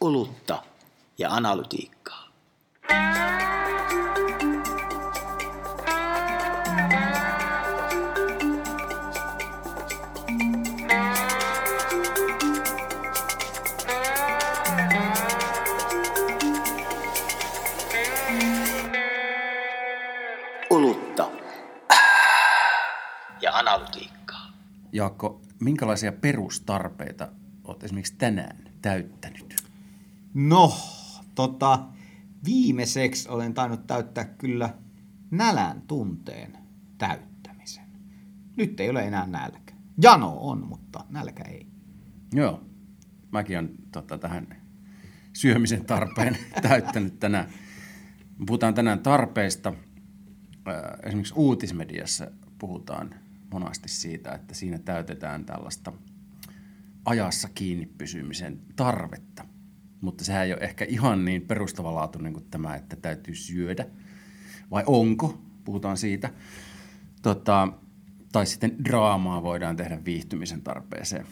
olutta ja analytiikkaa. Olutta ja analytiikkaa. Jaakko, minkälaisia perustarpeita olet esimerkiksi tänään täyttänyt? No, tota, viimeiseksi olen tainnut täyttää kyllä nälän tunteen täyttämisen. Nyt ei ole enää nälkä. Jano on, mutta nälkä ei. Joo, mäkin olen tota, tähän syömisen tarpeen täyttänyt tänään. Me puhutaan tänään tarpeista. Esimerkiksi uutismediassa puhutaan monasti siitä, että siinä täytetään tällaista ajassa kiinni pysymisen tarvetta. Mutta sehän ei ole ehkä ihan niin perustavanlaatuinen kuin tämä, että täytyy syödä. Vai onko? Puhutaan siitä. Tota, tai sitten draamaa voidaan tehdä viihtymisen tarpeeseen.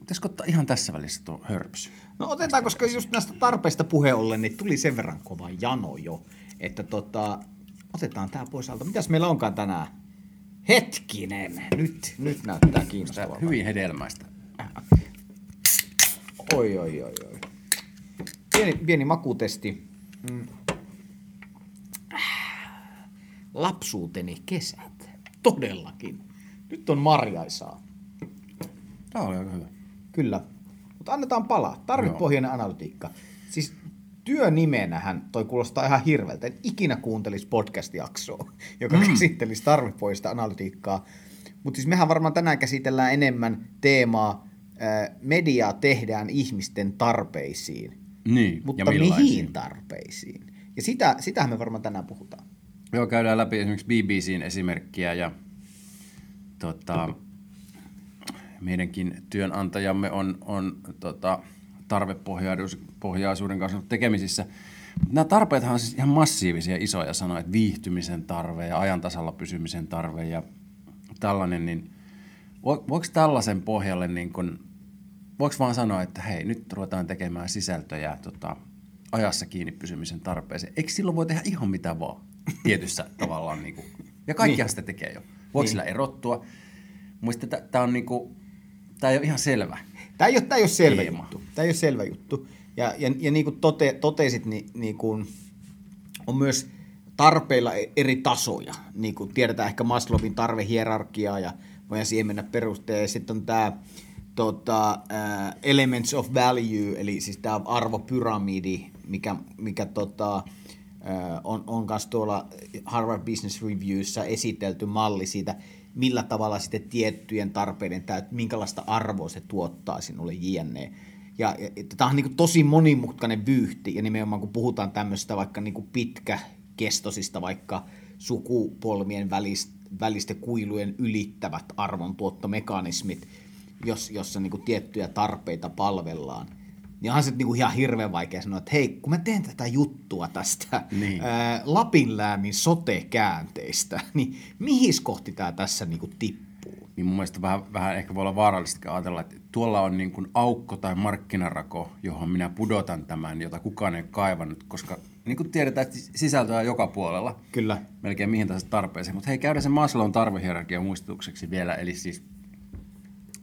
Pitäisikö ottaa ihan tässä välissä tuo hörpsy? No otetaan, koska just näistä tarpeista puhe ollen, niin tuli sen verran kova jano jo, että tota, otetaan tämä pois alta. Mitäs meillä onkaan tänään? Hetkinen, nyt, nyt näyttää Tää kiinnostavalta. hyvin hedelmäistä. Oi, oi, oi, oi. Pieni, pieni makutesti. Mm. Lapsuuteni kesät. Todellakin. Nyt on marjaisaa. Tämä oli aika hyvä. Kyllä. Mutta annetaan palaa. Tarvepohjainen analytiikka. Siis työnimenähän toi kuulostaa ihan hirveältä. En ikinä kuuntelisi podcast-jaksoa, joka mm. käsittelisi tarvepohjaista analytiikkaa. Mutta siis mehän varmaan tänään käsitellään enemmän teemaa, mediaa tehdään ihmisten tarpeisiin. Niin, Mutta ja millaisiin. mihin tarpeisiin? Ja sitä, sitähän me varmaan tänään puhutaan. Joo, käydään läpi esimerkiksi BBCn esimerkkiä ja tota, meidänkin työnantajamme on, on tota, tarvepohjaisuuden kanssa tekemisissä. Nämä tarpeethan on siis ihan massiivisia isoja sanoja, että viihtymisen tarve ja ajan tasalla pysymisen tarve ja tällainen, niin vo- voiko tällaisen pohjalle niin kun, voiko vaan sanoa, että hei, nyt ruvetaan tekemään sisältöjä tota, ajassa kiinni pysymisen tarpeeseen. Eikö silloin voi tehdä ihan mitä vaan tietyssä tavallaan? Niin kuin, ja kaikkihan Niin. sitä tekee jo. Voiko Niin. sillä erottua? Muista, tämä on niin kuin, tämä ei ole ihan selvä. Tämä ei ole, tämä ei ole selvä Teema. juttu. Tämä ei ole selvä juttu. Ja, ja, ja niin kuin tote, totesit, niin, niin kuin on myös tarpeilla e- eri tasoja. Niin kuin tiedetään ehkä Maslowin tarvehierarkiaa ja voidaan siihen mennä perusteella. Ja sitten on tämä tota, äh, Elements of Value, eli siis tämä arvopyramidi, mikä, mikä tota, äh, on, on kanssa tuolla Harvard Business Reviewssä esitelty malli siitä, millä tavalla sitten tiettyjen tarpeiden täyt, minkälaista arvoa se tuottaa sinulle jne. Ja, ja tämä on niin tosi monimutkainen vyyhti, ja nimenomaan kun puhutaan tämmöistä vaikka niin pitkäkestoisista vaikka sukupolvien välistä, välisten kuilujen ylittävät arvontuottomekanismit, jos, jossa niin tiettyjä tarpeita palvellaan, niin onhan se niin ihan hirveän vaikea sanoa, että hei, kun mä teen tätä juttua tästä Niin. ää, Lapinläänin sote-käänteistä, niin mihin kohti tämä tässä niin tippuu? Niin mun mielestä vähän, vähän ehkä voi olla vaarallista ajatella, että tuolla on niin kuin aukko tai markkinarako, johon minä pudotan tämän, jota kukaan ei kaivannut, koska niin kuin tiedetään, että sisältöä on joka puolella. Kyllä. melkein mihin tahansa tarpeeseen. Mutta hei, käydään se Maslown tarvehierarkia muistutukseksi vielä. Eli siis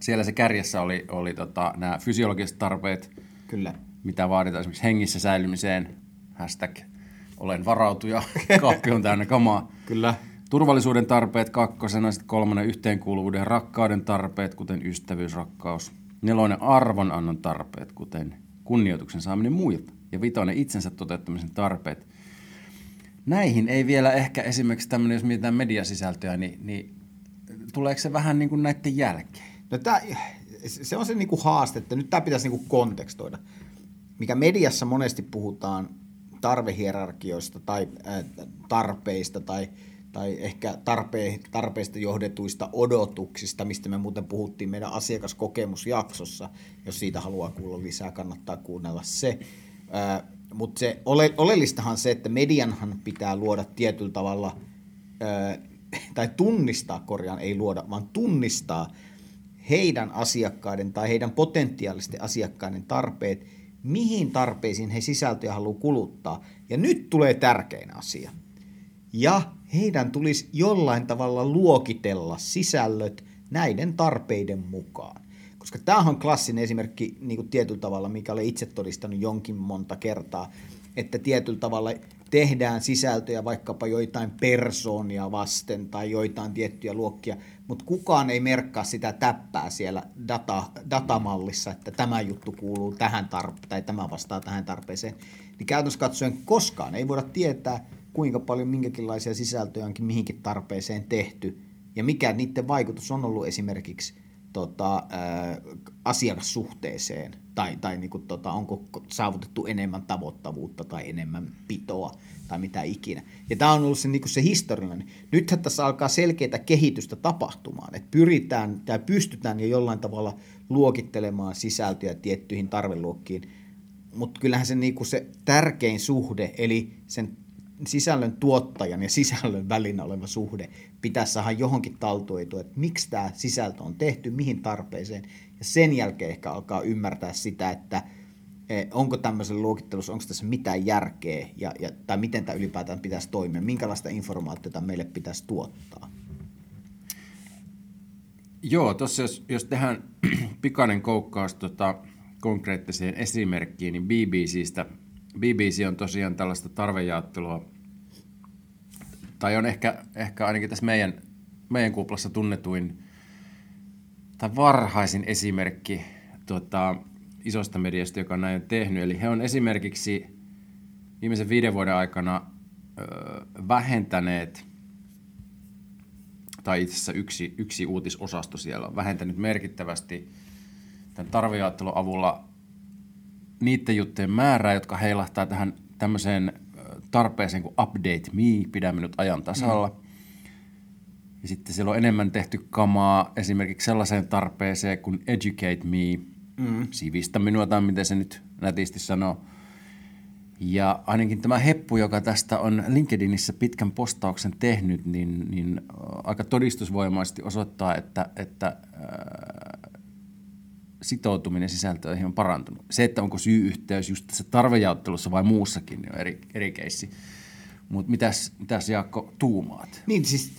siellä se kärjessä oli, oli tota, nämä fysiologiset tarpeet, Kyllä. mitä vaaditaan esimerkiksi hengissä säilymiseen. Hashtag olen varautuja, kaappi on täynnä kamaa. Kyllä. Turvallisuuden tarpeet kakkosena, sitten kolmannen yhteenkuuluvuuden ja rakkauden tarpeet, kuten ystävyys, rakkaus. Nelonen arvonannon tarpeet, kuten kunnioituksen saaminen muilta. Ja vitonen itsensä toteuttamisen tarpeet. Näihin ei vielä ehkä esimerkiksi tämmöinen, jos mietitään mediasisältöjä, niin, niin tuleeko se vähän niin kuin näiden jälkeen? No tää, se on se niinku haaste, että nyt tämä pitäisi niinku kontekstoida. Mikä mediassa monesti puhutaan tarvehierarkioista tai äh, tarpeista tai, tai ehkä tarpe, tarpeista johdetuista odotuksista, mistä me muuten puhuttiin meidän asiakaskokemusjaksossa. Jos siitä haluaa kuulla lisää, kannattaa kuunnella se. Äh, Mutta se ole, oleellistahan se, että medianhan pitää luoda tietyllä tavalla, äh, tai tunnistaa, korjaan ei luoda, vaan tunnistaa heidän asiakkaiden tai heidän potentiaalisten asiakkaiden tarpeet mihin tarpeisiin he sisältöjä haluaa kuluttaa. Ja nyt tulee tärkein asia. Ja heidän tulisi jollain tavalla luokitella sisällöt näiden tarpeiden mukaan. Koska tämähän on klassinen esimerkki niin kuin tietyllä tavalla, mikä olen itse todistanut jonkin monta kertaa, että tietyllä tavalla tehdään sisältöjä vaikkapa joitain persoonia vasten tai joitain tiettyjä luokkia, mutta kukaan ei merkkaa sitä täppää siellä data, datamallissa, että tämä juttu kuuluu tähän tarpeeseen tai tämä vastaa tähän tarpeeseen. Niin käytännössä katsoen koskaan ei voida tietää, kuinka paljon minkäkinlaisia sisältöjä onkin mihinkin tarpeeseen tehty ja mikä niiden vaikutus on ollut esimerkiksi tota, ää, asiakassuhteeseen tai, tai niin kuin, tota, onko saavutettu enemmän tavoittavuutta tai enemmän pitoa tai mitä ikinä. Ja tämä on ollut se, niin se historiallinen. Nythän tässä alkaa selkeää kehitystä tapahtumaan, että pyritään tai pystytään jo jollain tavalla luokittelemaan sisältöjä tiettyihin tarveluokkiin, mutta kyllähän se, niin se tärkein suhde, eli sen sisällön tuottajan ja sisällön välillä oleva suhde pitäisi saada johonkin taltuitua, että miksi tämä sisältö on tehty, mihin tarpeeseen, ja sen jälkeen ehkä alkaa ymmärtää sitä, että e, onko tämmöisen luokittelussa, onko tässä mitään järkeä, ja, ja, tai miten tämä ylipäätään pitäisi toimia, minkälaista informaatiota meille pitäisi tuottaa. Joo, tuossa jos, jos tehdään pikainen koukkaus tota, konkreettiseen esimerkkiin, niin BBCstä BBC on tosiaan tällaista tarvejaottelua, tai on ehkä, ehkä ainakin tässä meidän, meidän kuplassa tunnetuin tai varhaisin esimerkki tuota, isosta mediasta, joka on näin tehnyt. Eli he on esimerkiksi viimeisen viiden vuoden aikana ö, vähentäneet, tai itse asiassa yksi, yksi uutisosasto siellä on vähentänyt merkittävästi tämän tarvejaottelun avulla niiden juttujen määrää, jotka heilahtaa tähän tämmöiseen tarpeeseen kuin Update Me, pidämme nyt ajan tasalla. Mm. Ja sitten siellä on enemmän tehty kamaa esimerkiksi sellaiseen tarpeeseen kuin Educate Me, mm. sivistä minua tai miten se nyt nätisti sanoo. Ja ainakin tämä Heppu, joka tästä on LinkedInissä pitkän postauksen tehnyt, niin, niin aika todistusvoimaisesti osoittaa, että, että sitoutuminen sisältöihin on parantunut. Se, että onko syy-yhteys just tässä tarvejaottelussa vai muussakin, niin on eri, eri keissi. Mutta mitäs, mitäs Jaakko tuumaat? Niin siis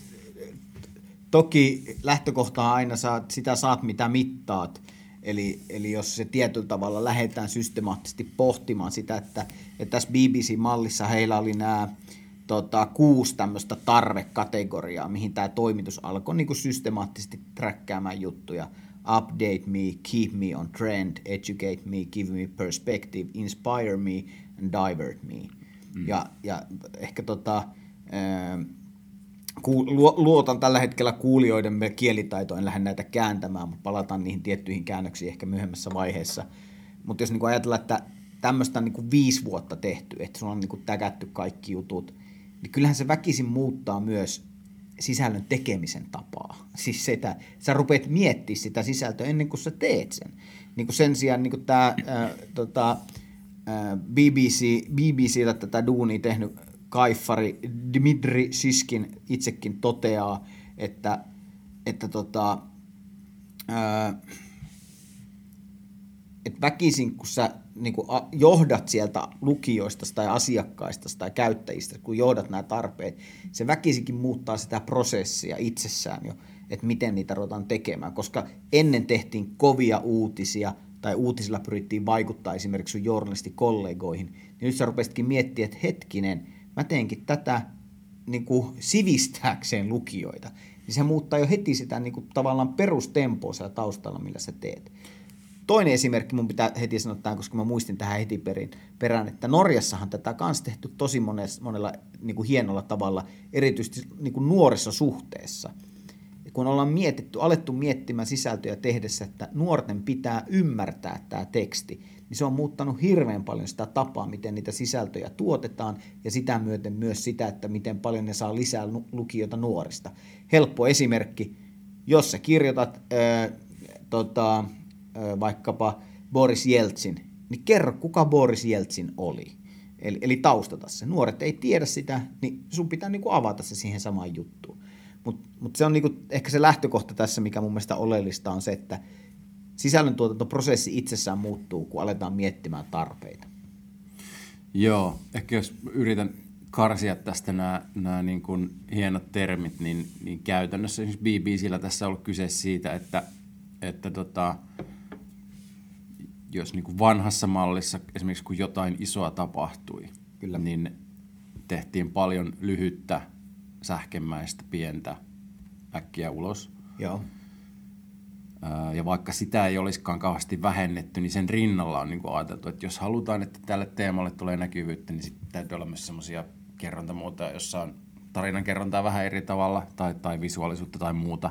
toki lähtökohtaa aina saat, sitä saat mitä mittaat. Eli, eli jos se tietyllä tavalla lähdetään systemaattisesti pohtimaan sitä, että, että tässä BBC-mallissa heillä oli nämä tota, kuusi tämmöistä tarvekategoriaa, mihin tämä toimitus alkoi niin kuin systemaattisesti träkkäämään juttuja – update me, keep me on trend, educate me, give me perspective, inspire me and divert me. Mm. Ja, ja ehkä tota, luotan tällä hetkellä kuulijoidemme kielitaitoon, en lähde näitä kääntämään, mutta palataan niihin tiettyihin käännöksiin ehkä myöhemmässä vaiheessa. Mutta jos niin ajatellaan, että tämmöistä on niin viisi vuotta tehty, että sulla on niin täkätty kaikki jutut, niin kyllähän se väkisin muuttaa myös sisällön tekemisen tapaa. Siis se, että sä rupeat miettimään sitä sisältöä ennen kuin sä teet sen. Niin kuin sen sijaan niin tämä äh, tota, äh, BBC, BBCllä tätä duunia tehnyt kaifari Dmitri Siskin itsekin toteaa, että, että tota, äh, että väkisin, kun sä niin kuin johdat sieltä lukijoista tai asiakkaista tai käyttäjistä, kun johdat nämä tarpeet, se väkisinkin muuttaa sitä prosessia itsessään jo, että miten niitä ruvetaan tekemään, koska ennen tehtiin kovia uutisia tai uutisilla pyrittiin vaikuttaa esimerkiksi sun journalistikollegoihin, niin nyt sä rupesitkin miettimään, että hetkinen, mä teenkin tätä niin kuin sivistääkseen lukijoita, niin se muuttaa jo heti sitä niin kuin, tavallaan perustempoa siellä taustalla, millä sä teet. Toinen esimerkki mun pitää heti sanoa tämän, koska mä muistin tähän heti perin, perään, että Norjassahan tätä kans tehty tosi monella, monella niin kuin hienolla tavalla, erityisesti niin kuin nuoressa suhteessa. Ja kun ollaan mietitty, alettu miettimään sisältöjä tehdessä, että nuorten pitää ymmärtää tämä teksti, niin se on muuttanut hirveän paljon sitä tapaa, miten niitä sisältöjä tuotetaan ja sitä myöten myös sitä, että miten paljon ne saa lisää lukijoita nuorista. Helppo esimerkki, jos sä kirjoitat ää, tota, vaikkapa Boris Jeltsin, niin kerro, kuka Boris Jeltsin oli. Eli, eli taustata se. Nuoret ei tiedä sitä, niin sun pitää niinku avata se siihen samaan juttuun. Mutta mut se on niinku, ehkä se lähtökohta tässä, mikä mun mielestä oleellista on se, että sisällöntuotantoprosessi itsessään muuttuu, kun aletaan miettimään tarpeita. Joo, ehkä jos yritän karsia tästä nämä, nämä niin kuin hienot termit, niin, niin käytännössä esimerkiksi BBCllä tässä on ollut kyse siitä, että, että tota, jos niin kuin vanhassa mallissa esimerkiksi kun jotain isoa tapahtui, Kyllä. niin tehtiin paljon lyhyttä, sähkemäistä, pientä äkkiä ulos. Joo. Ja vaikka sitä ei olisikaan kauheasti vähennetty, niin sen rinnalla on niin kuin ajateltu, että jos halutaan, että tälle teemalle tulee näkyvyyttä, niin sitten täytyy olla myös semmoisia kerrontamuotoja, jossa on tarinan kerrontaa vähän eri tavalla tai, tai visuaalisuutta tai muuta.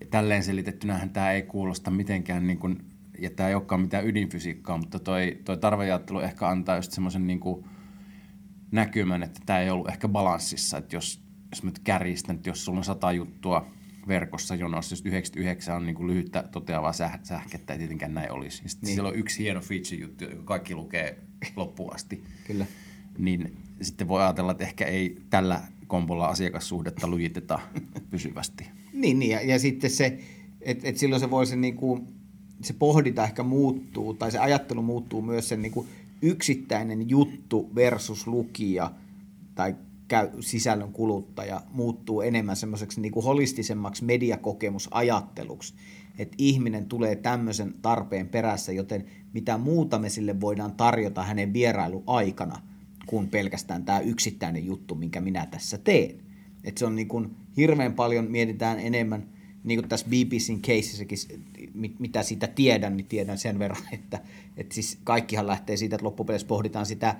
Ja tälleen selitettynähän tämä ei kuulosta mitenkään, niin kuin, ja tämä ei olekaan mitään ydinfysiikkaa, mutta toi, toi tarvejaottelu ehkä antaa just semmoisen niin kuin näkymän, että tämä ei ollut ehkä balanssissa, että jos, jos mä nyt kärjistän, että jos sulla on sata juttua verkossa jonossa, jos 99 on niin kuin lyhyttä toteavaa säh- sähkettä, ei tietenkään näin olisi. Sitten niin. siellä on yksi hieno feature-juttu, joka kaikki lukee loppuun asti. Kyllä. Niin sitten voi ajatella, että ehkä ei tällä kompolla asiakassuhdetta lujiteta pysyvästi. Niin, niin ja, ja sitten se, että et silloin se voi se, niinku, se pohdinta ehkä muuttuu, tai se ajattelu muuttuu myös sen niinku yksittäinen juttu versus lukija tai käy, sisällön kuluttaja muuttuu enemmän semmoiseksi niinku holistisemmaksi mediakokemusajatteluksi, että ihminen tulee tämmöisen tarpeen perässä, joten mitä muuta me sille voidaan tarjota hänen vierailu aikana, kuin pelkästään tämä yksittäinen juttu, minkä minä tässä teen. Et se on niin kuin, hirveän paljon mietitään enemmän, niin kuin tässä BBCn mit- mitä siitä tiedän, niin tiedän sen verran, että, että siis kaikkihan lähtee siitä, että loppupeleissä pohditaan sitä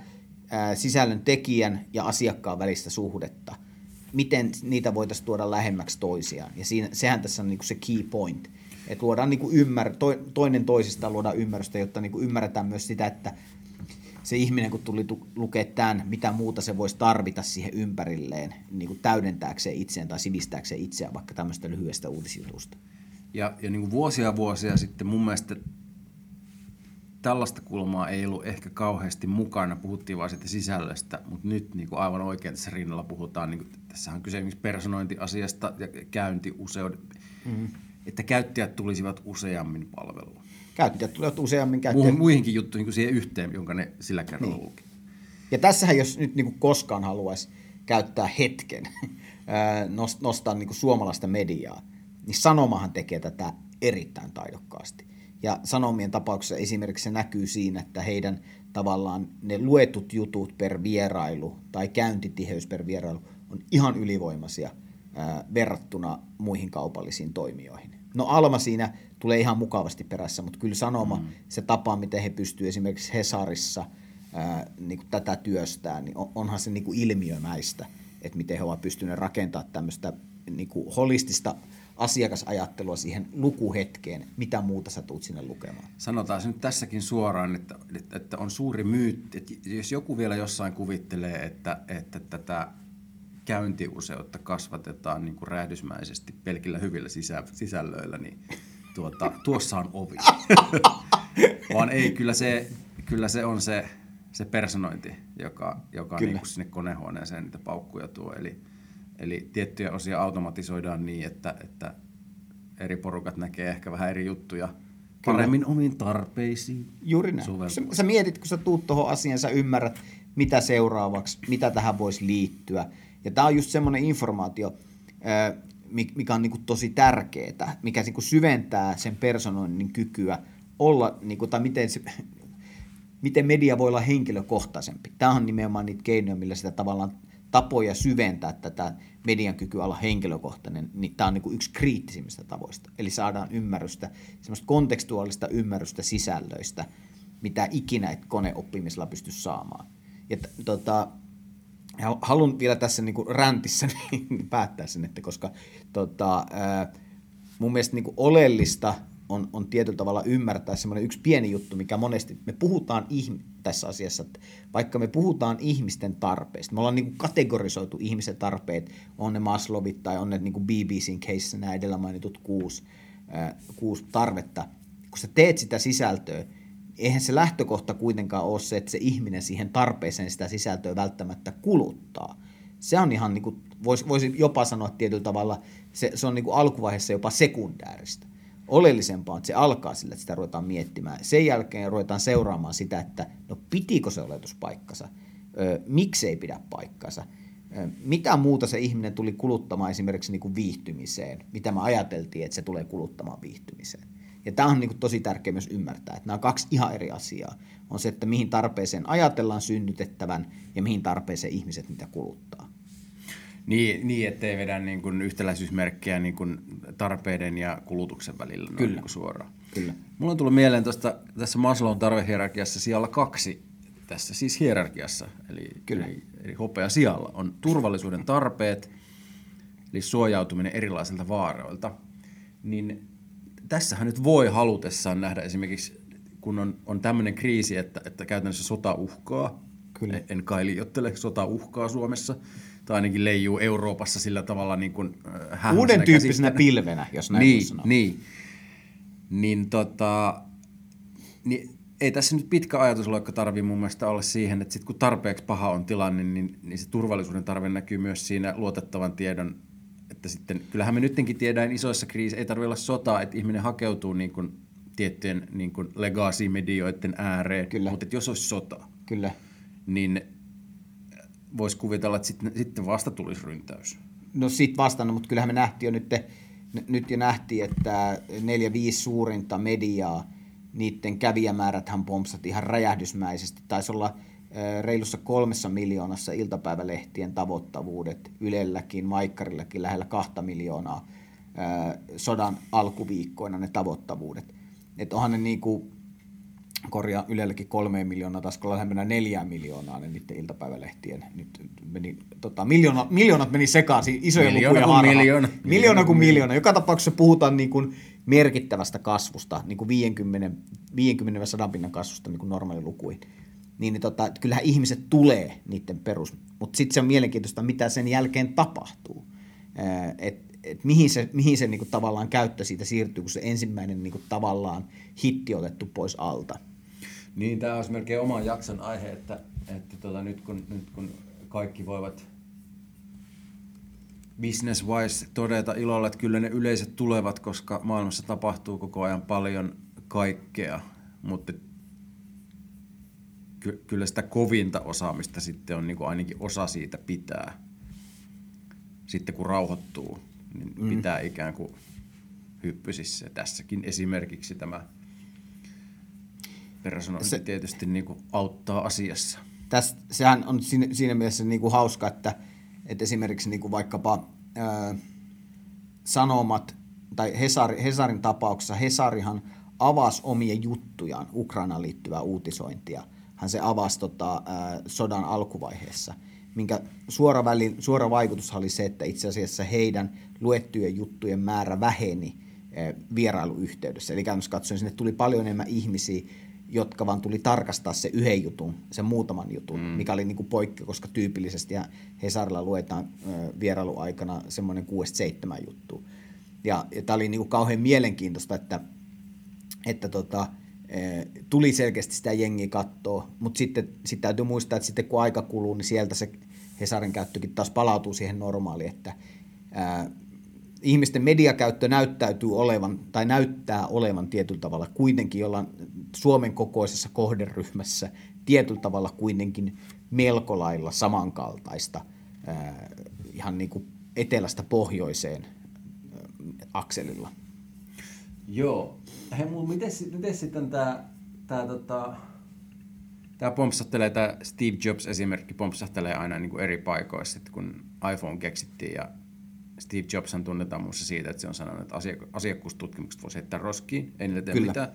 ää, sisällön tekijän ja asiakkaan välistä suhdetta. Miten niitä voitaisiin tuoda lähemmäksi toisiaan. Ja siinä, sehän tässä on niin kuin se key point. Että luodaan niin kuin ymmär, to, toinen toisistaan luodaan ymmärrystä, jotta niin kuin ymmärretään myös sitä, että se ihminen, kun tuli tu- lukea tämän, mitä muuta se voisi tarvita siihen ympärilleen, niin kuin täydentääkseen itseään tai sivistääkseen itseään vaikka tämmöistä lyhyestä uutisjutusta. Ja, ja niin kuin vuosia vuosia sitten mun mielestä tällaista kulmaa ei ollut ehkä kauheasti mukana, puhuttiin vain siitä sisällöstä, mutta nyt niin kuin aivan oikein tässä rinnalla puhutaan, niin kuin, tässä on kyse esimerkiksi personointiasiasta ja käyntiuseud, mm. että käyttäjät tulisivat useammin palveluun. Käyttäjät tulevat useammin käyttäjät. Muuhun, muihinkin juttuihin kuin siihen yhteen, jonka ne sillä kerralla niin. luki. Ja tässähän, jos nyt niin kuin koskaan haluaisi käyttää hetken, nostaa niin kuin suomalaista mediaa, niin Sanomahan tekee tätä erittäin taidokkaasti. Ja Sanomien tapauksessa esimerkiksi se näkyy siinä, että heidän tavallaan ne luetut jutut per vierailu tai käyntitiheys per vierailu on ihan ylivoimaisia verrattuna muihin kaupallisiin toimijoihin. No Alma siinä tulee ihan mukavasti perässä, mutta kyllä Sanoma, mm. se tapa, miten he pystyvät esimerkiksi Hesarissa ää, niin kuin tätä työstää, niin on, onhan se niin kuin ilmiömäistä, että miten he ovat pystyneet rakentamaan tämmöistä niin kuin holistista asiakasajattelua siihen lukuhetkeen, mitä muuta sä tuut sinne lukemaan. Sanotaan se nyt tässäkin suoraan, että, että on suuri myytti, että jos joku vielä jossain kuvittelee, että, että tätä käyntiuseutta kasvatetaan niin kuin räjähdysmäisesti pelkillä hyvillä sisä, sisällöillä, niin tuota, tuossa on ovi. Vaan ei, kyllä se, kyllä se on se, se personointi, joka, joka niin kuin sinne konehuoneeseen niitä paukkuja tuo. Eli, eli tiettyjä osia automatisoidaan niin, että, että eri porukat näkee ehkä vähän eri juttuja paremmin Kyllä. omiin tarpeisiin. Juuri näin. Sä, sä mietit, kun sä tuut tuohon asiaan, sä ymmärrät, mitä seuraavaksi, mitä tähän voisi liittyä. Ja tämä on just semmoinen informaatio, mikä on niinku tosi tärkeää, mikä niinku syventää sen personoinnin kykyä olla, niinku, tai miten, se, miten media voi olla henkilökohtaisempi. Tämä on nimenomaan niitä keinoja, millä sitä tavallaan tapoja syventää tätä median kykyä olla henkilökohtainen, niin tämä on niin kuin yksi kriittisimmistä tavoista. Eli saadaan ymmärrystä, semmoista kontekstuaalista ymmärrystä sisällöistä, mitä ikinä et koneoppimisella pysty saamaan. Ja t- tota, haluan vielä tässä niin kuin räntissä niin päättää sen, että koska tota, mun mielestä niin kuin oleellista on, on tietyllä tavalla ymmärtää semmoinen yksi pieni juttu, mikä monesti, me puhutaan ihm- tässä asiassa, että vaikka me puhutaan ihmisten tarpeista, me ollaan niin kuin kategorisoitu ihmisen tarpeet, on ne Maslowit tai on ne niin kuin BBCn case, nämä edellä mainitut kuusi, kuusi tarvetta. Kun sä teet sitä sisältöä, eihän se lähtökohta kuitenkaan ole se, että se ihminen siihen tarpeeseen sitä sisältöä välttämättä kuluttaa. Se on ihan, niin kuin, voisi, voisi jopa sanoa tietyllä tavalla, se, se on niin kuin alkuvaiheessa jopa sekundääristä oleellisempaa on, että se alkaa sillä, että sitä ruvetaan miettimään. Sen jälkeen ruvetaan seuraamaan sitä, että no pitikö se oletus paikkansa, ö, miksei pidä paikkansa, ö, mitä muuta se ihminen tuli kuluttamaan esimerkiksi niin kuin viihtymiseen, mitä me ajateltiin, että se tulee kuluttamaan viihtymiseen. Ja tämä on niin kuin tosi tärkeää myös ymmärtää, että nämä on kaksi ihan eri asiaa. On se, että mihin tarpeeseen ajatellaan synnytettävän ja mihin tarpeeseen ihmiset niitä kuluttaa. Niin, niin ettei vedä niin kuin yhtäläisyysmerkkejä niin kuin tarpeiden ja kulutuksen välillä Kyllä. Niin kuin suoraan. Kyllä. Mulla on tullut mieleen tuosta, tässä Maslown tarvehierarkiassa sijalla kaksi, tässä siis hierarkiassa, eli, Kyllä. eli, eli hopea sijalla, on turvallisuuden tarpeet, eli suojautuminen erilaisilta vaaroilta. Niin tässähän nyt voi halutessaan nähdä esimerkiksi, kun on, on tämmöinen kriisi, että, että käytännössä sota uhkaa, Kyllä. En- en kai liioittele, sota uhkaa Suomessa, tai ainakin leijuu Euroopassa sillä tavalla niin kuin äh, Uuden tyyppisenä pilvenä, jos näin niin, sanoa. Niin, niin, tota, niin ei tässä nyt pitkä ajatusloikka tarvii mun mielestä olla siihen, että sit kun tarpeeksi paha on tilanne, niin, niin se turvallisuuden tarve näkyy myös siinä luotettavan tiedon, että sitten, kyllähän me nyttenkin tiedään isoissa kriiseissä, ei tarvitse olla sotaa, että ihminen hakeutuu niin kuin tiettyjen niin kuin legacy-medioiden ääreen, Kyllä. mutta että jos olisi sota, Kyllä. niin voisi kuvitella, että sitten, sitten vasta tulisi ryntäys. No sit vastannut, mutta kyllähän me nähtiin jo nyt, nyt jo nähtiin, että neljä, viisi suurinta mediaa, niiden kävijämääräthän pompsat ihan räjähdysmäisesti. Taisi olla reilussa kolmessa miljoonassa iltapäivälehtien tavoittavuudet, Ylelläkin, Maikkarillakin lähellä kahta miljoonaa ö, sodan alkuviikkoina ne tavoittavuudet. Että onhan ne niinku, korjaa Ylelläkin kolmeen miljoonaa, taas olla lähempänä neljään miljoonaa ne niiden iltapäivälehtien. Nyt meni, tota, miljoona, miljoonat meni sekaisin, isoja Miljoona lukuja kuin miljoona. Miljoona kuin miljoona. Joka tapauksessa puhutaan niin kuin merkittävästä kasvusta, niin kuin 50, 50 100 pinnan kasvusta niin kuin normaalilukuihin. Niin, niin tota, kyllähän ihmiset tulee niiden perus, mutta sitten se on mielenkiintoista, mitä sen jälkeen tapahtuu. Että et mihin se, mihin se niinku tavallaan käyttö siitä siirtyy, kun se ensimmäinen niinku tavallaan hitti otettu pois alta. Niin, tämä olisi melkein oman jakson aihe, että, että tota, nyt, kun, nyt kun kaikki voivat business-wise todeta ilolla, että kyllä ne yleiset tulevat, koska maailmassa tapahtuu koko ajan paljon kaikkea, mutta ky- kyllä sitä kovinta osaamista sitten on niin kuin ainakin osa siitä pitää. Sitten kun rauhoittuu, niin mm. pitää ikään kuin hyppysissä. Tässäkin esimerkiksi tämä personointi se, tietysti niin kuin auttaa asiassa. Täs, sehän on siinä, siinä mielessä niin kuin hauska, että, että esimerkiksi niin kuin vaikkapa ää, Sanomat tai Hesari, Hesarin tapauksessa Hesarihan avasi omia juttujaan Ukrainaan liittyvää uutisointia. Hän se avasi tota, ää, sodan alkuvaiheessa, minkä suora, väli, suora vaikutus oli se, että itse asiassa heidän luettujen juttujen määrä väheni ää, vierailuyhteydessä. Eli käytännössä katsoen sinne tuli paljon enemmän ihmisiä, jotka vaan tuli tarkastaa se yhden jutun, sen muutaman jutun, mm. mikä oli niinku poikki, koska tyypillisesti Hesarilla luetaan ö, vierailuaikana semmoinen 6-7 juttu. Ja, ja tämä oli niinku kauhean mielenkiintoista, että, että tota, tuli selkeästi sitä jengiä kattoa, mutta sitten sit täytyy muistaa, että sitten kun aika kuluu, niin sieltä se Hesarin käyttökin taas palautuu siihen normaaliin, että ää, ihmisten mediakäyttö näyttäytyy olevan, tai näyttää olevan tietyllä tavalla kuitenkin jollain Suomen kokoisessa kohderyhmässä tietyllä tavalla kuitenkin melko lailla samankaltaista ää, ihan niin kuin etelästä pohjoiseen ää, akselilla. Joo. Hei, miten, miten sitten tämä tää, tota, tää pompsattelee, tämä Steve Jobs-esimerkki pompsattelee aina niin kuin eri paikoissa, että kun iPhone keksittiin ja Steve Jobs tunnetaan muussa siitä, että se on sanonut, että asiak- asiakkuustutkimukset voisi heittää roskiin, ei niille tee Kyllä. mitään.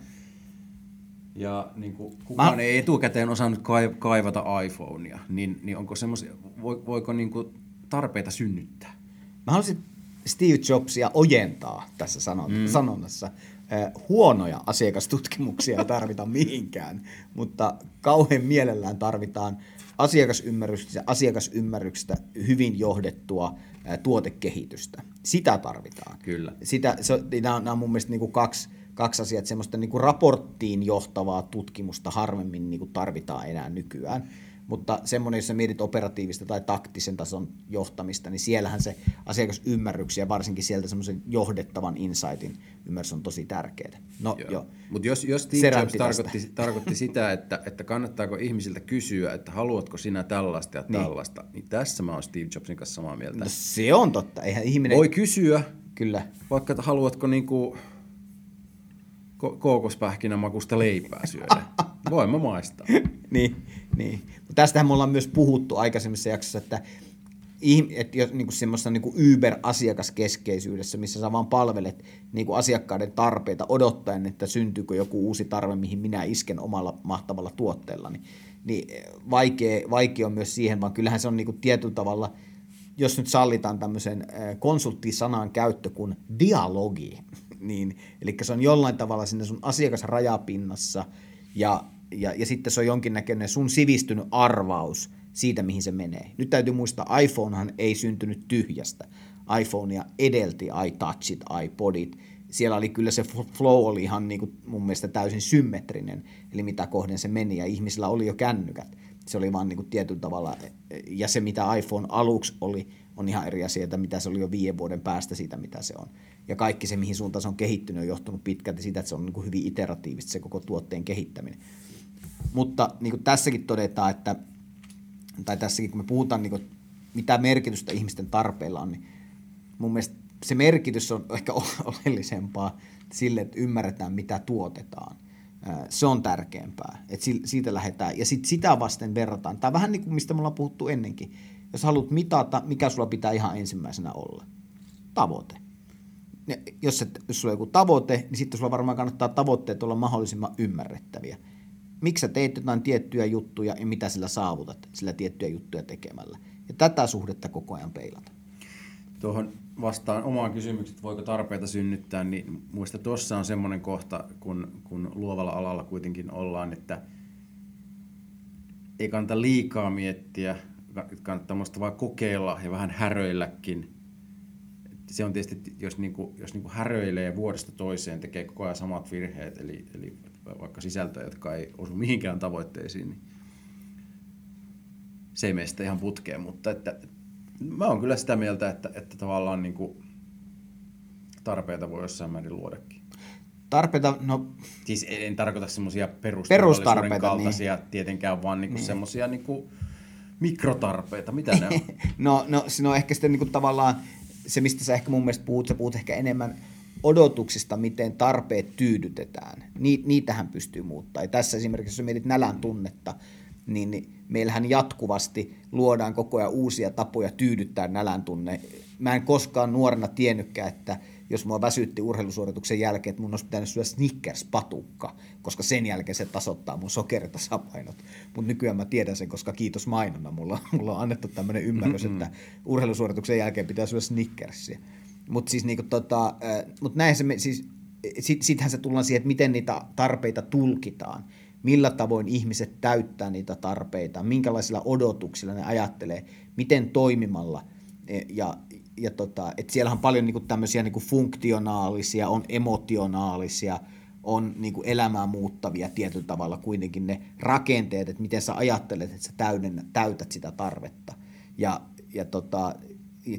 Ja niin kuin, kukaan Mä- ei etukäteen osannut kai- kaivata iPhonea, niin, niin onko semmoisia, voiko niin kuin tarpeita synnyttää? Mä haluaisin Steve Jobsia ojentaa tässä sanon, mm. sanonnassa. Huonoja asiakastutkimuksia ei tarvita mihinkään, mutta kauhean mielellään tarvitaan asiakasymmärryksestä, asiakasymmärryksestä hyvin johdettua eh, tuotekehitystä. Sitä tarvitaan. Kyllä. Sitä, se, nämä, on, nämä on mun mielestä niin kuin kaksi, kaksi asiaa, että semmoista niin kuin raporttiin johtavaa tutkimusta harvemmin niin kuin tarvitaan enää nykyään, mutta semmoinen, jos sä mietit operatiivista tai taktisen tason johtamista, niin siellähän se asiakasymmärrys ja varsinkin sieltä semmoisen johdettavan insightin ymmärrys on tosi tärkeää. No, Joo. jo. Mutta jos, jos Steve Jobs tarkoitti, tarkoitti sitä, että, että kannattaako ihmisiltä kysyä, että haluatko sinä tällaista ja Niin. tällaista, niin tässä mä oon Steve Jobsin kanssa samaa mieltä. No, se on totta. Eihän ihminen... Voi kysyä, Kyllä. vaikka haluatko niinku ko- kookospähkinämakusta leipää syödä. Voin mä maistaa. niin, niin. Tästähän me ollaan myös puhuttu aikaisemmissa jaksossa, että että jos niin semmoista niin Uber-asiakaskeskeisyydessä, missä sä vaan palvelet niin kuin asiakkaiden tarpeita odottaen, että syntyykö joku uusi tarve, mihin minä isken omalla mahtavalla tuotteella, niin, vaikea, vaikea on myös siihen, vaan kyllähän se on niin kuin tietyllä tavalla, jos nyt sallitaan tämmöisen äh, konsulttisanan käyttö kuin dialogi, niin, eli se on jollain tavalla sinne sun asiakasrajapinnassa, ja, ja, ja sitten se on jonkinnäköinen sun sivistynyt arvaus siitä, mihin se menee. Nyt täytyy muistaa, iPhonehan ei syntynyt tyhjästä. iPhonea edelti iTouchit, iPodit. Siellä oli kyllä se flow oli ihan niin kuin mun mielestä täysin symmetrinen, eli mitä kohden se meni, ja ihmisillä oli jo kännykät. Se oli vaan niin kuin tietyllä tavalla, ja se mitä iPhone aluksi oli, on ihan eri asia, mitä se oli jo viiden vuoden päästä siitä, mitä se on. Ja kaikki se, mihin suuntaan se on kehittynyt, on johtunut pitkälti siitä, että se on niin kuin hyvin iteratiivista se koko tuotteen kehittäminen. Mutta niin kuin tässäkin todetaan, että, tai tässäkin kun me puhutaan, niin kuin, mitä merkitystä ihmisten tarpeilla on, niin mun mielestä se merkitys on ehkä oleellisempaa sille, että ymmärretään, mitä tuotetaan. Se on tärkeämpää, että siitä lähdetään. Ja sitten sitä vasten verrataan. Tämä on vähän niin kuin mistä me ollaan puhuttu ennenkin. Jos haluat mitata, mikä sulla pitää ihan ensimmäisenä olla? Tavoite. Ja jos, et, jos sulla on joku tavoite, niin sitten sulla varmaan kannattaa tavoitteet olla mahdollisimman ymmärrettäviä. Miksi sä teet jotain tiettyjä juttuja ja mitä sillä saavutat sillä tiettyjä juttuja tekemällä. Ja tätä suhdetta koko ajan peilata. Tuohon vastaan omaan kysymykseen, voiko tarpeita synnyttää, niin muista tuossa on semmoinen kohta, kun, kun luovalla alalla kuitenkin ollaan, että ei kannata liikaa miettiä, kannattaa muista vaan kokeilla ja vähän häröilläkin. Se on tietysti, jos, niinku, jos niinku häröilee vuodesta toiseen, tekee koko ajan samat virheet, eli, eli vaikka sisältöjä, jotka ei osu mihinkään tavoitteisiin, niin se ei mene sitä ihan putkeen, mutta että, mä oon kyllä sitä mieltä, että, että tavallaan niin kuin tarpeita voi jossain määrin luodakin. Tarpeita, no... Siis en, en tarkoita semmoisia perustarpeita kaltaisia niin. tietenkään, vaan niinku niin. semmoisia niinku mikrotarpeita. Mitä ne on? no, no, siinä on ehkä sitten niinku tavallaan se, mistä sä ehkä mun mielestä puhut, sä puhut ehkä enemmän odotuksista, miten tarpeet tyydytetään. Ni, niitähän pystyy muuttaa. Ja tässä esimerkiksi, jos mietit nälän tunnetta, niin, niin meillähän jatkuvasti luodaan koko ajan uusia tapoja tyydyttää nälän tunne. Mä en koskaan nuorena tiennytkään, että jos mua väsytti urheilusuorituksen jälkeen, että mun olisi pitänyt syödä Snickers-patukka, koska sen jälkeen se tasoittaa mun sokeritasapainot. Mutta nykyään mä tiedän sen, koska kiitos mainonna, mulla, mulla on annettu tämmöinen ymmärrys, mm-hmm. että urheilusuorituksen jälkeen pitää syödä Snickersia. Mutta siis niinku tota, äh, mut näin se, siis, sit, sittenhän se tullaan siihen, että miten niitä tarpeita tulkitaan millä tavoin ihmiset täyttää niitä tarpeita, minkälaisilla odotuksilla ne ajattelee, miten toimimalla. Ja, ja tota, et siellähän on paljon niinku tämmöisiä niinku funktionaalisia, on emotionaalisia, on niinku elämää muuttavia tietyllä tavalla kuitenkin ne rakenteet, että miten sä ajattelet, että sä täyden, täytät sitä tarvetta. Ja, ja tota,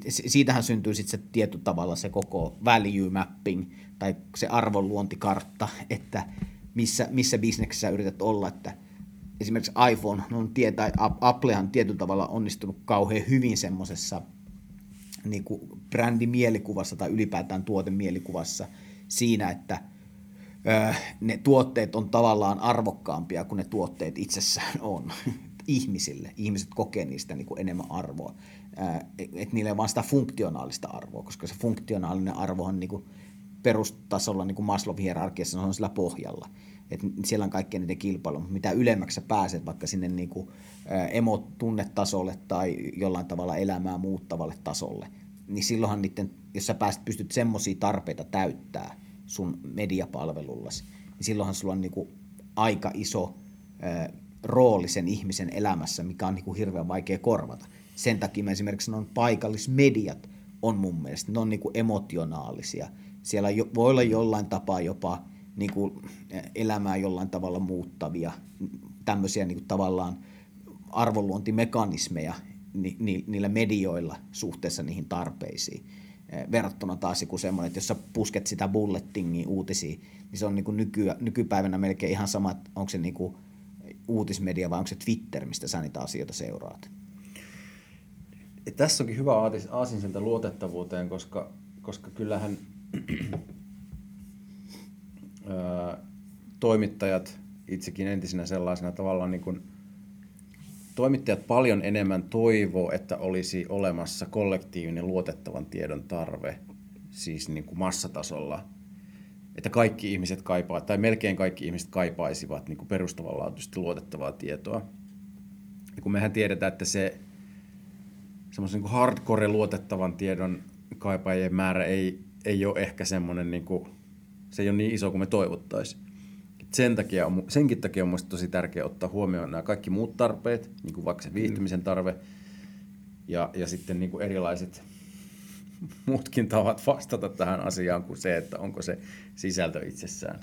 siitähän syntyy sitten se tietyllä tavalla se koko value mapping tai se arvonluontikartta, että missä, missä bisneksessä yrität olla, että esimerkiksi iPhone, no tietää, Applehan tietyllä tavalla onnistunut kauhean hyvin semmoisessa niin kuin brändimielikuvassa tai ylipäätään tuotemielikuvassa siinä, että ne tuotteet on tavallaan arvokkaampia kuin ne tuotteet itsessään on ihmisille. Ihmiset kokee niistä niin kuin enemmän arvoa. Että niillä ei vaan sitä funktionaalista arvoa, koska se funktionaalinen arvo on niin kuin perustasolla niin kuin Maslow-hierarkiassa, se on sillä pohjalla. Et siellä on kaikkea niiden kilpailu, mutta mitä ylemmäksi sä pääset vaikka sinne niin kuin emotunnetasolle tai jollain tavalla elämää muuttavalle tasolle, niin silloinhan niiden, jos sä pääst, pystyt semmoisia tarpeita täyttää sun mediapalvelullasi, niin silloinhan sulla on niin kuin aika iso ö, rooli sen ihmisen elämässä, mikä on niin kuin hirveän vaikea korvata. Sen takia mä esimerkiksi sanon, paikallismediat on mun mielestä, ne on niin kuin emotionaalisia – siellä voi olla jollain tapaa jopa niin kuin elämää jollain tavalla muuttavia, tämmöisiä niin kuin tavallaan arvonluontimekanismeja ni, ni, niillä medioilla suhteessa niihin tarpeisiin. Verrattuna taas joku semmoinen, että jos sä pusket sitä bullettingia uutisia, niin se on niin kuin nyky, nykypäivänä melkein ihan sama, että onko se niin kuin uutismedia vai onko se Twitter, mistä sä niitä asioita seuraat. Tässä onkin hyvä aasinsilta luotettavuuteen, koska, koska kyllähän toimittajat, itsekin entisenä sellaisena tavallaan niin kuin, toimittajat paljon enemmän toivoo, että olisi olemassa kollektiivinen luotettavan tiedon tarve, siis niin kuin massatasolla, että kaikki ihmiset kaipaa, tai melkein kaikki ihmiset kaipaisivat niin kuin perustavanlaatuisesti luotettavaa tietoa. Ja kun mehän tiedetään, että se semmoisen niin hardcore luotettavan tiedon kaipaajien määrä ei, ei ole ehkä semmoinen, niin kuin, se ei ole niin iso kuin me toivottaisiin. Sen takia on, senkin takia on minusta tosi tärkeää ottaa huomioon nämä kaikki muut tarpeet, niin kuin vaikka se viihtymisen tarve ja, ja sitten niin kuin erilaiset muutkin tavat vastata tähän asiaan kuin se, että onko se sisältö itsessään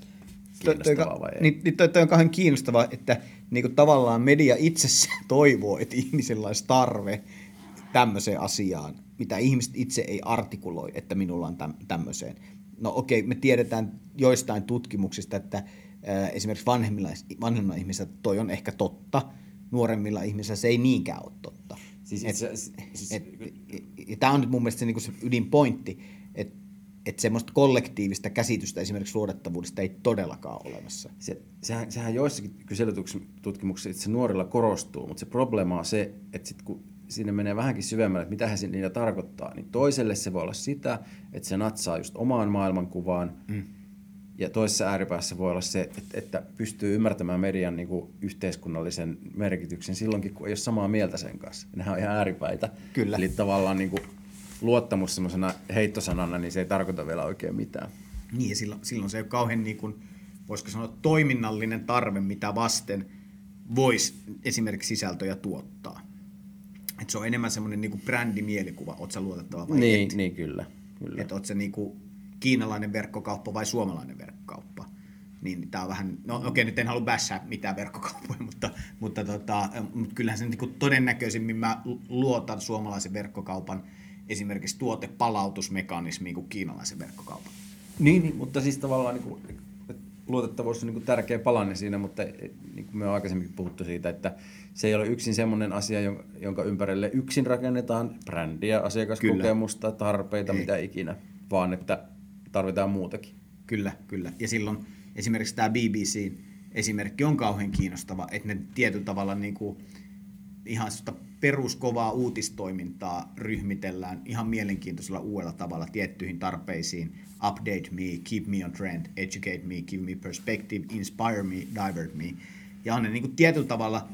kiinnostavaa vai ei. Niin, niin toi, toi on kauhean kiinnostavaa, että niin kuin tavallaan media itsessään toivoo, että ihmisellä olisi tarve tämmöiseen asiaan, mitä ihmiset itse ei artikuloi, että minulla on täm, tämmöiseen. No okei, me tiedetään joistain tutkimuksista, että esimerkiksi vanhemmilla, vanhemmilla ihmisillä toi on ehkä totta, nuoremmilla ihmisillä se ei niinkään ole totta. Siis et, siis, et, et, ja tämä on nyt mun mielestä se, niin se ydinpointti, että että semmoista kollektiivista käsitystä esimerkiksi luodettavuudesta ei todellakaan ole olemassa. Se, sehän, sehän joissakin kyselytutkimuksissa itse nuorilla korostuu, mutta se probleema on se, että sit kun sinne menee vähänkin syvemmälle, että mitä se niitä tarkoittaa, niin toiselle se voi olla sitä, että se natsaa just omaan maailmankuvaan, mm. ja toisessa ääripäässä voi olla se, että, että pystyy ymmärtämään median niin kuin yhteiskunnallisen merkityksen silloinkin, kun ei ole samaa mieltä sen kanssa. Nehän on ihan ääripäitä. Kyllä. Eli tavallaan niin kuin luottamus semmoisena heittosanana, niin se ei tarkoita vielä oikein mitään. Niin, ja silloin, silloin se ei ole kauhean, niin kuin, voisiko sanoa, toiminnallinen tarve, mitä vasten voisi esimerkiksi sisältöjä tuottaa. Et se on enemmän semmoinen niinku brändimielikuva, oot sä luotettava vai niin, et. Niin, kyllä. kyllä. Että oot se niinku kiinalainen verkkokauppa vai suomalainen verkkokauppa. Niin tämä on vähän, no okei okay, nyt en halua bässää mitään verkkokauppoja, mutta, mutta, tota, mutta kyllähän se niinku todennäköisimmin mä luotan suomalaisen verkkokaupan esimerkiksi tuotepalautusmekanismiin kuin kiinalaisen verkkokaupan. Niin, niin mutta siis tavallaan niin kuin, luotettavuus on niin kuin tärkeä palanne siinä, mutta niin me on aikaisemmin puhuttu siitä, että se ei ole yksin semmoinen asia, jonka ympärille yksin rakennetaan brändiä, asiakaskokemusta, kyllä. tarpeita, ei. mitä ikinä, vaan että tarvitaan muutakin. Kyllä, kyllä. Ja silloin esimerkiksi tämä BBC esimerkki on kauhean kiinnostava, että ne tietyllä tavalla niin kuin ihan peruskovaa uutistoimintaa ryhmitellään ihan mielenkiintoisella uudella tavalla tiettyihin tarpeisiin. Update me, keep me on trend, educate me, give me perspective, inspire me, divert me. Ja on ne niin kuin tietyllä tavalla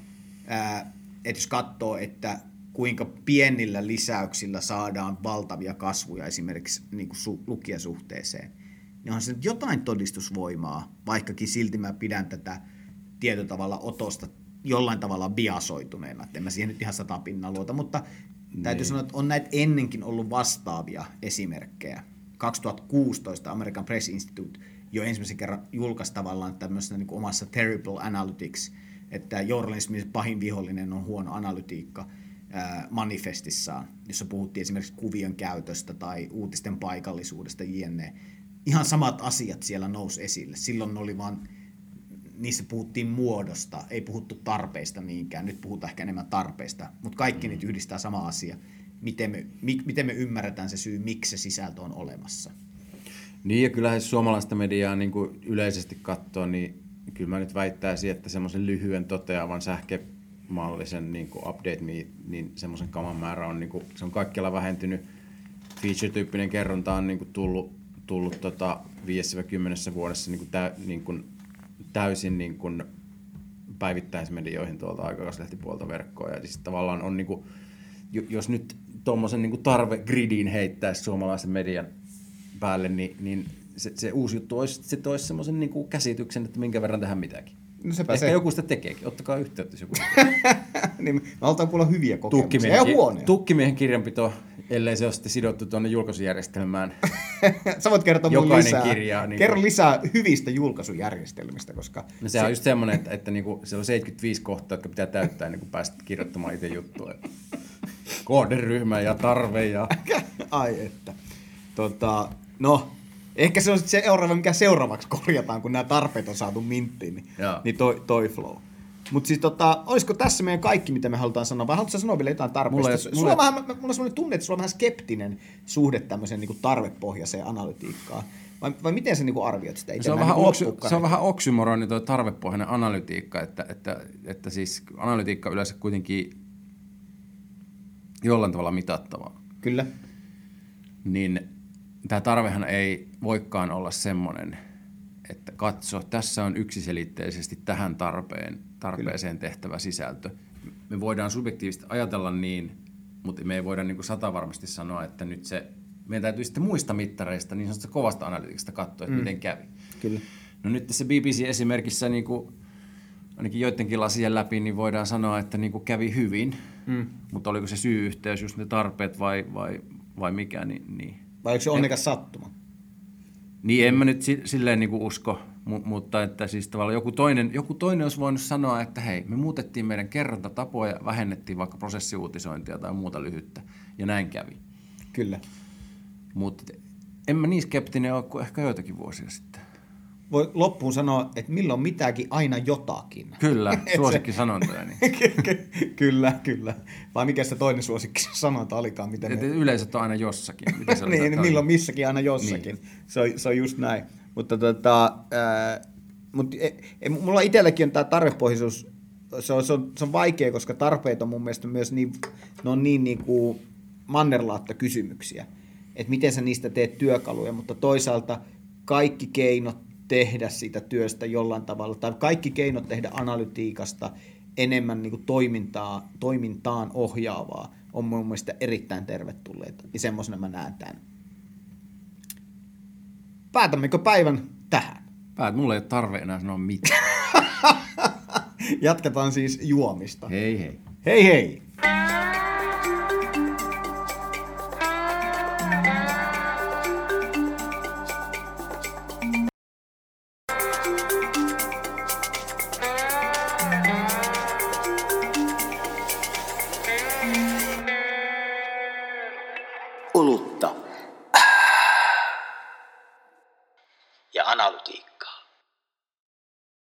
että jos katsoo, että kuinka pienillä lisäyksillä saadaan valtavia kasvuja esimerkiksi niin kuin su- lukijasuhteeseen, niin on se nyt jotain todistusvoimaa, vaikkakin silti mä pidän tätä tietyllä tavalla otosta jollain tavalla biasoituneena, että en mä siihen nyt ihan sata pinnaa luota, mutta niin. täytyy sanoa, että on näitä ennenkin ollut vastaavia esimerkkejä. 2016 American Press Institute jo ensimmäisen kerran julkaisi tavallaan tämmöisessä niin omassa Terrible Analytics – että journalismin pahin vihollinen on huono analytiikka manifestissaan, jossa puhuttiin esimerkiksi kuvion käytöstä tai uutisten paikallisuudesta jne. Ihan samat asiat siellä nousi esille. Silloin oli vaan, niissä puhuttiin muodosta, ei puhuttu tarpeista niinkään. Nyt puhutaan ehkä enemmän tarpeista, mutta kaikki mm. niitä yhdistää sama asia. Miten me, mi, miten me ymmärretään se syy, miksi se sisältö on olemassa. Niin ja kyllähän suomalaista mediaa niin kuin yleisesti katsoo, niin kyllä mä nyt väittäisin, että semmoisen lyhyen toteavan sähkömallisen niin kuin update me, niin semmoisen kaman määrä on, niin kuin, se on kaikkialla vähentynyt. Feature-tyyppinen kerronta on niin kuin tullut, tullut tota 5-10 vuodessa niin kuin tä, niin kuin täysin niin kuin päivittäismedioihin tuolta aikakauslehtipuolta verkkoa. Ja siis tavallaan on, niin kuin, jos nyt tuommoisen niin tarve-gridiin heittäisi suomalaisen median päälle, niin, niin se, se uusi juttu olisi, se toisi semmoisen niin käsityksen, että minkä verran tähän mitäkin. No sepä Ehkä se. joku sitä tekeekin. Ottakaa yhteyttä, jos joku. niin, me halutaan kuulla hyviä kokemuksia. Tukkimiehen, Ja huonoja. tukkimiehen kirjanpito, ellei se ole sitten sidottu tuonne julkaisujärjestelmään. Sä voit kertoa Jokainen lisää. kirja, niin Kerro kuin- lisää hyvistä julkaisujärjestelmistä, koska No sehän on just semmoinen, että, että niinku, siellä on 75 kohtaa, jotka pitää täyttää ennen kuin pääset kirjoittamaan itse juttua. Kohderyhmä ja tarve ja... Ai että. Tota, no, ehkä se on sit se seuraava, mikä seuraavaksi korjataan, kun nämä tarpeet on saatu minttiin, niin, Joo. niin toi, toi flow. Mutta siis tota, olisiko tässä meidän kaikki, mitä me halutaan sanoa, vai haluatko sä sanoa vielä jotain tarpeesta? Mulla Sulla, mulla on vähän, mulla on sellainen tunne, että sulla on vähän skeptinen suhde tämmöiseen niin tarvepohjaiseen analytiikkaan. Vai, vai miten sä niin arvioit sitä itse? Se on, vähän oksy, se on vähän oksymoroni tuo tarvepohjainen analytiikka, että, että, että siis analytiikka yleensä kuitenkin jollain tavalla mitattavaa. Kyllä. niin tämä tarvehan ei voikaan olla semmoinen, että katso, tässä on yksiselitteisesti tähän tarpeen, tarpeeseen tehtävä sisältö. Me voidaan subjektiivisesti ajatella niin, mutta me ei voida niin sata varmasti sanoa, että nyt se, meidän täytyy sitten muista mittareista, niin sanotusta kovasta analytiikasta katsoa, että mm. miten kävi. Kyllä. No nyt tässä BBC-esimerkissä niin kuin, ainakin joidenkin lasien läpi, niin voidaan sanoa, että niin kuin kävi hyvin, mm. mutta oliko se syy-yhteys just ne tarpeet vai, vai, vai mikä, niin, niin. Vai onko se onnekas sattuma? Niin en mä nyt si- silleen niin kuin usko, mu- mutta että siis tavallaan joku toinen, joku toinen olisi voinut sanoa, että hei, me muutettiin meidän kerrontatapoja, vähennettiin vaikka prosessiuutisointia tai muuta lyhyttä, ja näin kävi. Kyllä. Mutta en mä niin skeptinen ole kuin ehkä joitakin vuosia sitten. Voi loppuun sanoa, että milloin mitäkin, aina jotakin. Kyllä, suosikki sanontoja. Niin. kyllä, kyllä. Vai mikä se toinen suosikki sanonta olikaan? Miten Et ne... yleisöt on aina jossakin. Mitä se niin, Tämä- milloin missäkin, aina jossakin. Niin. Se, on, se on just näin. Mutta tota, ää, mut, e, e, mulla itselläkin on tämä tarvepohjaisuus, se on, se, on, se on vaikea, koska tarpeet on mun mielestä myös niin, ne on niin, niin kuin mannerlaatta kysymyksiä, että miten sä niistä teet työkaluja, mutta toisaalta kaikki keinot tehdä siitä työstä jollain tavalla, tai kaikki keinot tehdä analytiikasta enemmän niin kuin toimintaa, toimintaan ohjaavaa, on mun mielestä erittäin tervetulleita. Ja semmoisena mä näen tämän. Päätämmekö päivän tähän? Päät, mulla ei ole tarve enää sanoa mitään. Jatketaan siis juomista. hei hei. Hei hei!